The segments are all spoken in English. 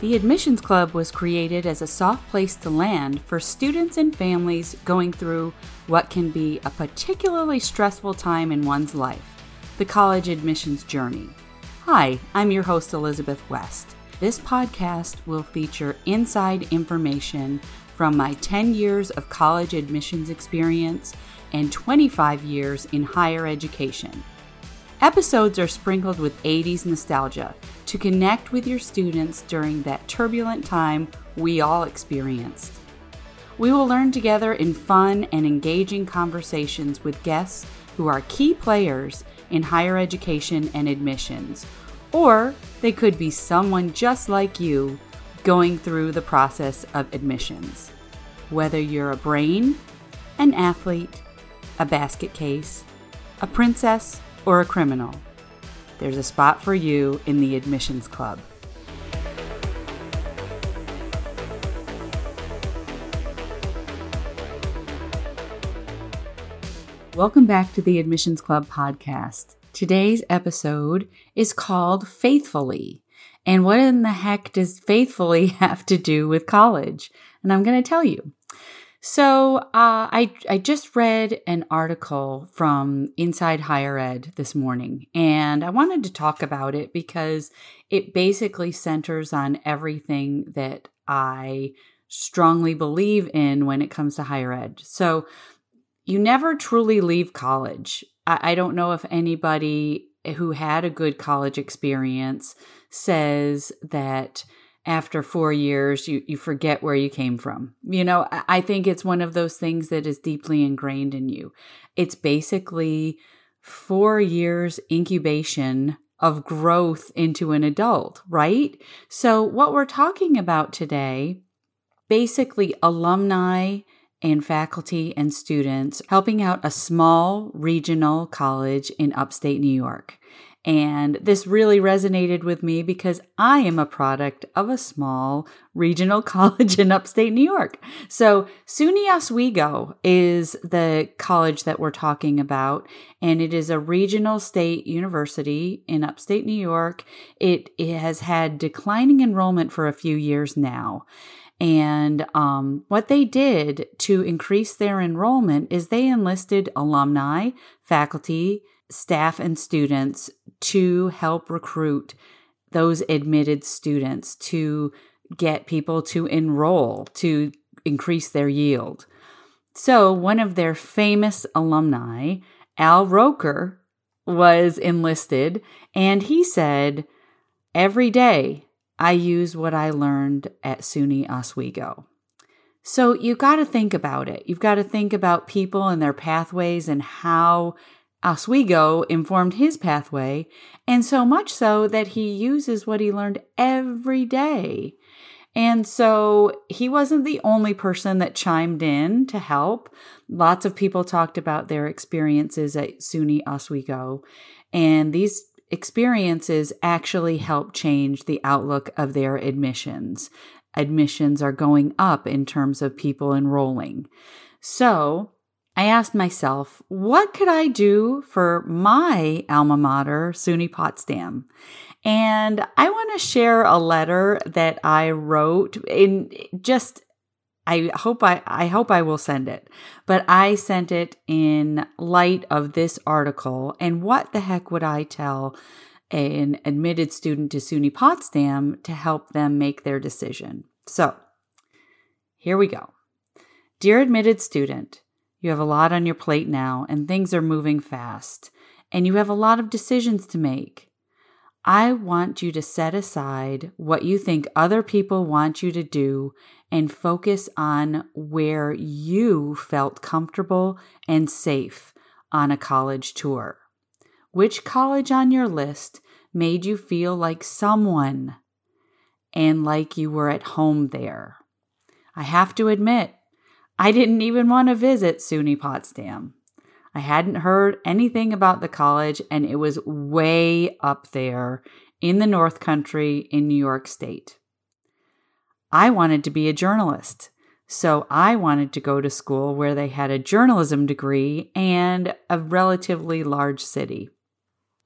The Admissions Club was created as a soft place to land for students and families going through what can be a particularly stressful time in one's life the college admissions journey. Hi, I'm your host, Elizabeth West. This podcast will feature inside information from my 10 years of college admissions experience and 25 years in higher education. Episodes are sprinkled with 80s nostalgia to connect with your students during that turbulent time we all experienced. We will learn together in fun and engaging conversations with guests who are key players in higher education and admissions, or they could be someone just like you going through the process of admissions. Whether you're a brain, an athlete, a basket case, a princess, or a criminal, there's a spot for you in the Admissions Club. Welcome back to the Admissions Club podcast. Today's episode is called Faithfully. And what in the heck does faithfully have to do with college? And I'm going to tell you. So, uh, I I just read an article from Inside Higher Ed this morning, and I wanted to talk about it because it basically centers on everything that I strongly believe in when it comes to higher ed. So, you never truly leave college. I, I don't know if anybody who had a good college experience says that after four years, you, you forget where you came from. You know, I think it's one of those things that is deeply ingrained in you. It's basically four years incubation of growth into an adult, right? So, what we're talking about today basically, alumni and faculty and students helping out a small regional college in upstate New York. And this really resonated with me because I am a product of a small regional college in upstate New York. So SUNY Oswego is the college that we're talking about, and it is a regional state university in upstate New York. It, it has had declining enrollment for a few years now. And um, what they did to increase their enrollment is they enlisted alumni, faculty, staff and students to help recruit those admitted students to get people to enroll to increase their yield. So, one of their famous alumni, Al Roker, was enlisted, and he said, Every day I use what I learned at SUNY Oswego. So, you've got to think about it. You've got to think about people and their pathways and how Oswego informed his pathway, and so much so that he uses what he learned every day. And so he wasn't the only person that chimed in to help. Lots of people talked about their experiences at SUNY Oswego, and these experiences actually help change the outlook of their admissions. Admissions are going up in terms of people enrolling. So, I asked myself, what could I do for my alma mater, SUNY Potsdam? And I want to share a letter that I wrote in just I hope I I hope I will send it. But I sent it in light of this article and what the heck would I tell an admitted student to SUNY Potsdam to help them make their decision. So, here we go. Dear admitted student, you have a lot on your plate now, and things are moving fast, and you have a lot of decisions to make. I want you to set aside what you think other people want you to do and focus on where you felt comfortable and safe on a college tour. Which college on your list made you feel like someone and like you were at home there? I have to admit, I didn't even want to visit SUNY Potsdam. I hadn't heard anything about the college, and it was way up there in the North Country in New York State. I wanted to be a journalist, so I wanted to go to school where they had a journalism degree and a relatively large city.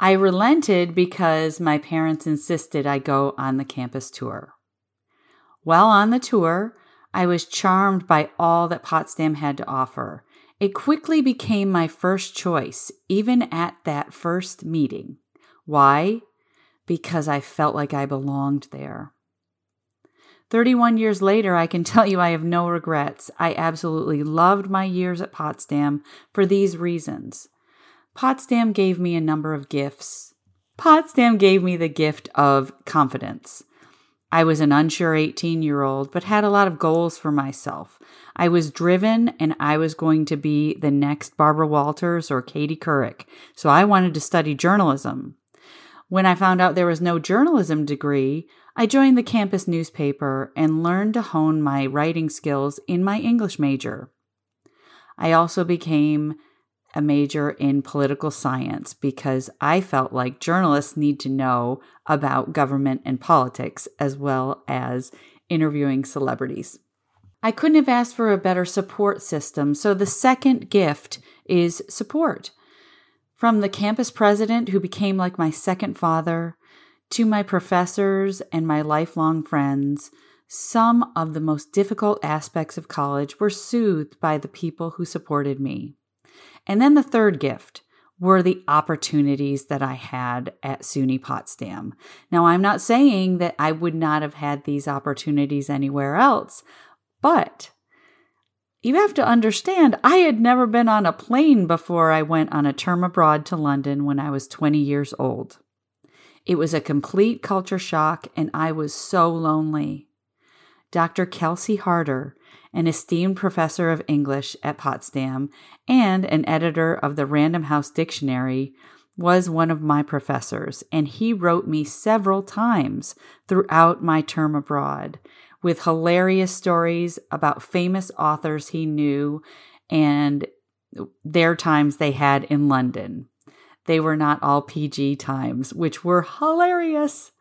I relented because my parents insisted I go on the campus tour. While on the tour, I was charmed by all that Potsdam had to offer. It quickly became my first choice, even at that first meeting. Why? Because I felt like I belonged there. 31 years later, I can tell you I have no regrets. I absolutely loved my years at Potsdam for these reasons. Potsdam gave me a number of gifts. Potsdam gave me the gift of confidence. I was an unsure 18 year old, but had a lot of goals for myself. I was driven and I was going to be the next Barbara Walters or Katie Couric, so I wanted to study journalism. When I found out there was no journalism degree, I joined the campus newspaper and learned to hone my writing skills in my English major. I also became a major in political science because I felt like journalists need to know about government and politics as well as interviewing celebrities. I couldn't have asked for a better support system, so the second gift is support. From the campus president, who became like my second father, to my professors and my lifelong friends, some of the most difficult aspects of college were soothed by the people who supported me. And then the third gift were the opportunities that I had at SUNY Potsdam. Now, I'm not saying that I would not have had these opportunities anywhere else, but you have to understand, I had never been on a plane before I went on a term abroad to London when I was 20 years old. It was a complete culture shock, and I was so lonely. Dr. Kelsie Harder an esteemed professor of English at Potsdam and an editor of the Random House Dictionary, was one of my professors, and he wrote me several times throughout my term abroad with hilarious stories about famous authors he knew and their times they had in London. They were not all PG times, which were hilarious.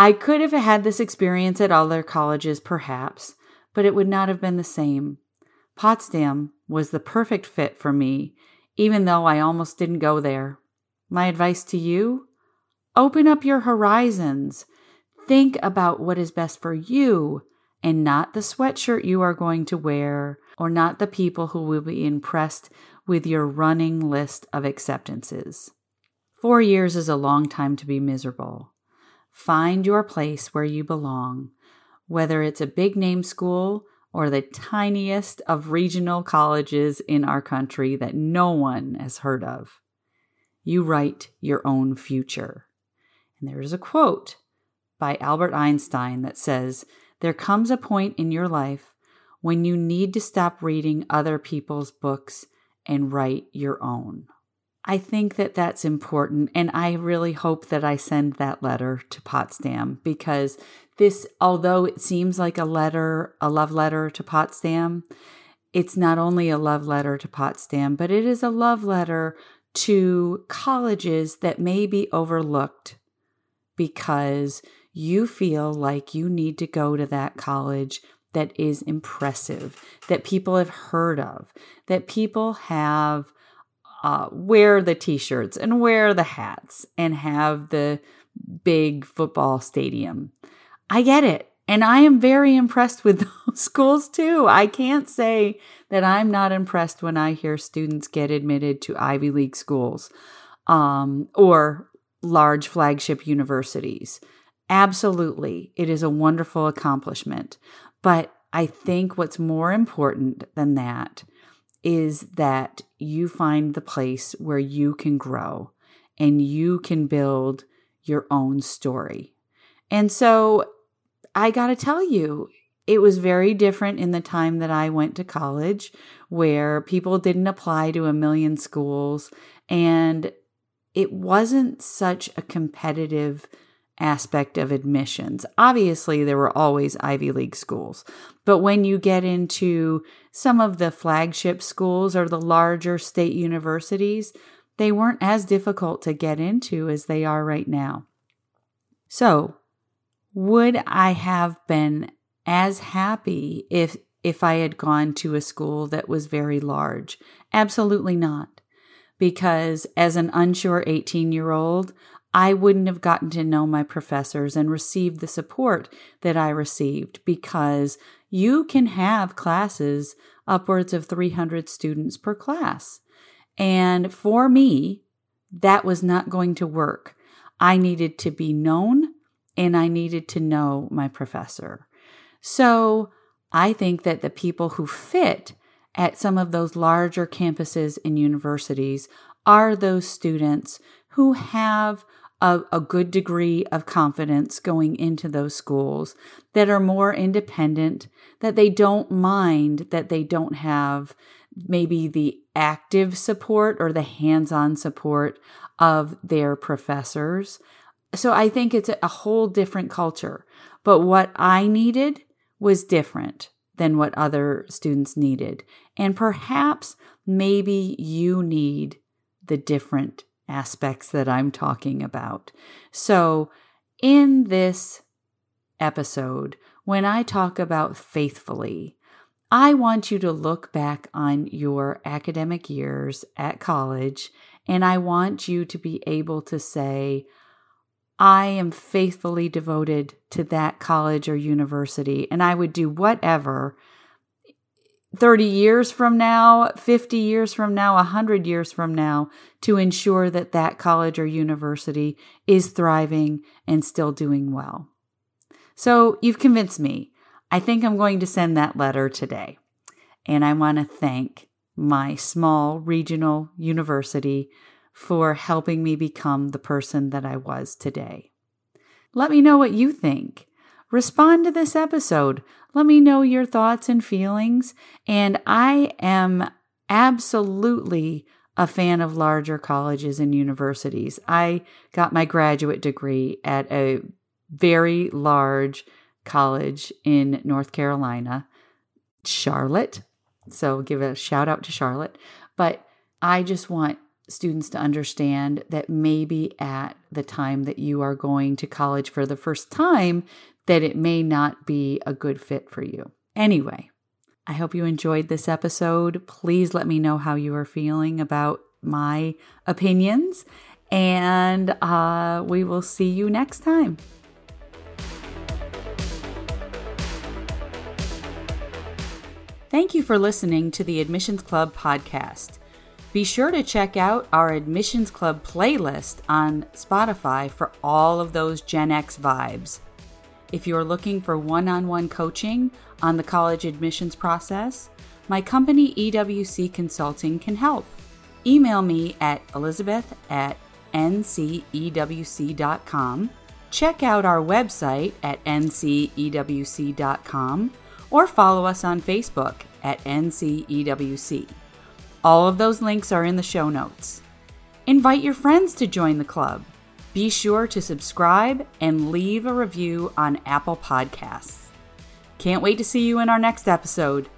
I could have had this experience at other colleges, perhaps, but it would not have been the same. Potsdam was the perfect fit for me, even though I almost didn't go there. My advice to you open up your horizons. Think about what is best for you and not the sweatshirt you are going to wear or not the people who will be impressed with your running list of acceptances. Four years is a long time to be miserable. Find your place where you belong whether it's a big name school or the tiniest of regional colleges in our country that no one has heard of. You write your own future. And there is a quote by Albert Einstein that says, There comes a point in your life when you need to stop reading other people's books and write your own. I think that that's important. And I really hope that I send that letter to Potsdam because this, although it seems like a letter, a love letter to Potsdam, it's not only a love letter to Potsdam, but it is a love letter to colleges that may be overlooked because you feel like you need to go to that college that is impressive, that people have heard of, that people have uh, wear the t-shirts and wear the hats and have the big football stadium. I get it. And I am very impressed with those schools too. I can't say that I'm not impressed when I hear students get admitted to Ivy League schools um, or large flagship universities. Absolutely. It is a wonderful accomplishment. But I think what's more important than that is that you find the place where you can grow and you can build your own story. And so I got to tell you, it was very different in the time that I went to college where people didn't apply to a million schools and it wasn't such a competitive aspect of admissions. Obviously, there were always Ivy League schools, but when you get into some of the flagship schools or the larger state universities, they weren't as difficult to get into as they are right now. So, would I have been as happy if if I had gone to a school that was very large? Absolutely not. Because as an unsure 18 year old, I wouldn't have gotten to know my professors and received the support that I received because you can have classes upwards of 300 students per class. And for me, that was not going to work. I needed to be known and I needed to know my professor. So I think that the people who fit at some of those larger campuses and universities are those students who have a, a, good degree of confidence going into those schools, that are more independent, that they don't mind that they don't have maybe the active support or the hands on support of their professors. So I think it's a whole different culture. But what I needed was different than what other students needed. And perhaps maybe you need the different aspects that I'm talking about. So, in this episode, when I talk about faithfully, I want you to look back on your academic years at college and I want you to be able to say, I am faithfully devoted to that college or university, and I would do whatever 30 years from now, 50 years from now, 100 years from now to ensure that that college or university is thriving and still doing well. So you've convinced me. I think I'm going to send that letter today. And I want to thank my small regional university for helping me become the person that I was today. Let me know what you think. Respond to this episode. Let me know your thoughts and feelings. And I am absolutely a fan of larger colleges and universities. I got my graduate degree at a very large college in North Carolina, Charlotte. So give a shout out to Charlotte. But I just want students to understand that maybe at the time that you are going to college for the first time, that it may not be a good fit for you. Anyway, I hope you enjoyed this episode. Please let me know how you are feeling about my opinions, and uh, we will see you next time. Thank you for listening to the Admissions Club podcast. Be sure to check out our Admissions Club playlist on Spotify for all of those Gen X vibes. If you're looking for one on one coaching on the college admissions process, my company EWC Consulting can help. Email me at elizabeth at ncewc.com. Check out our website at ncewc.com or follow us on Facebook at ncewc. All of those links are in the show notes. Invite your friends to join the club. Be sure to subscribe and leave a review on Apple Podcasts. Can't wait to see you in our next episode.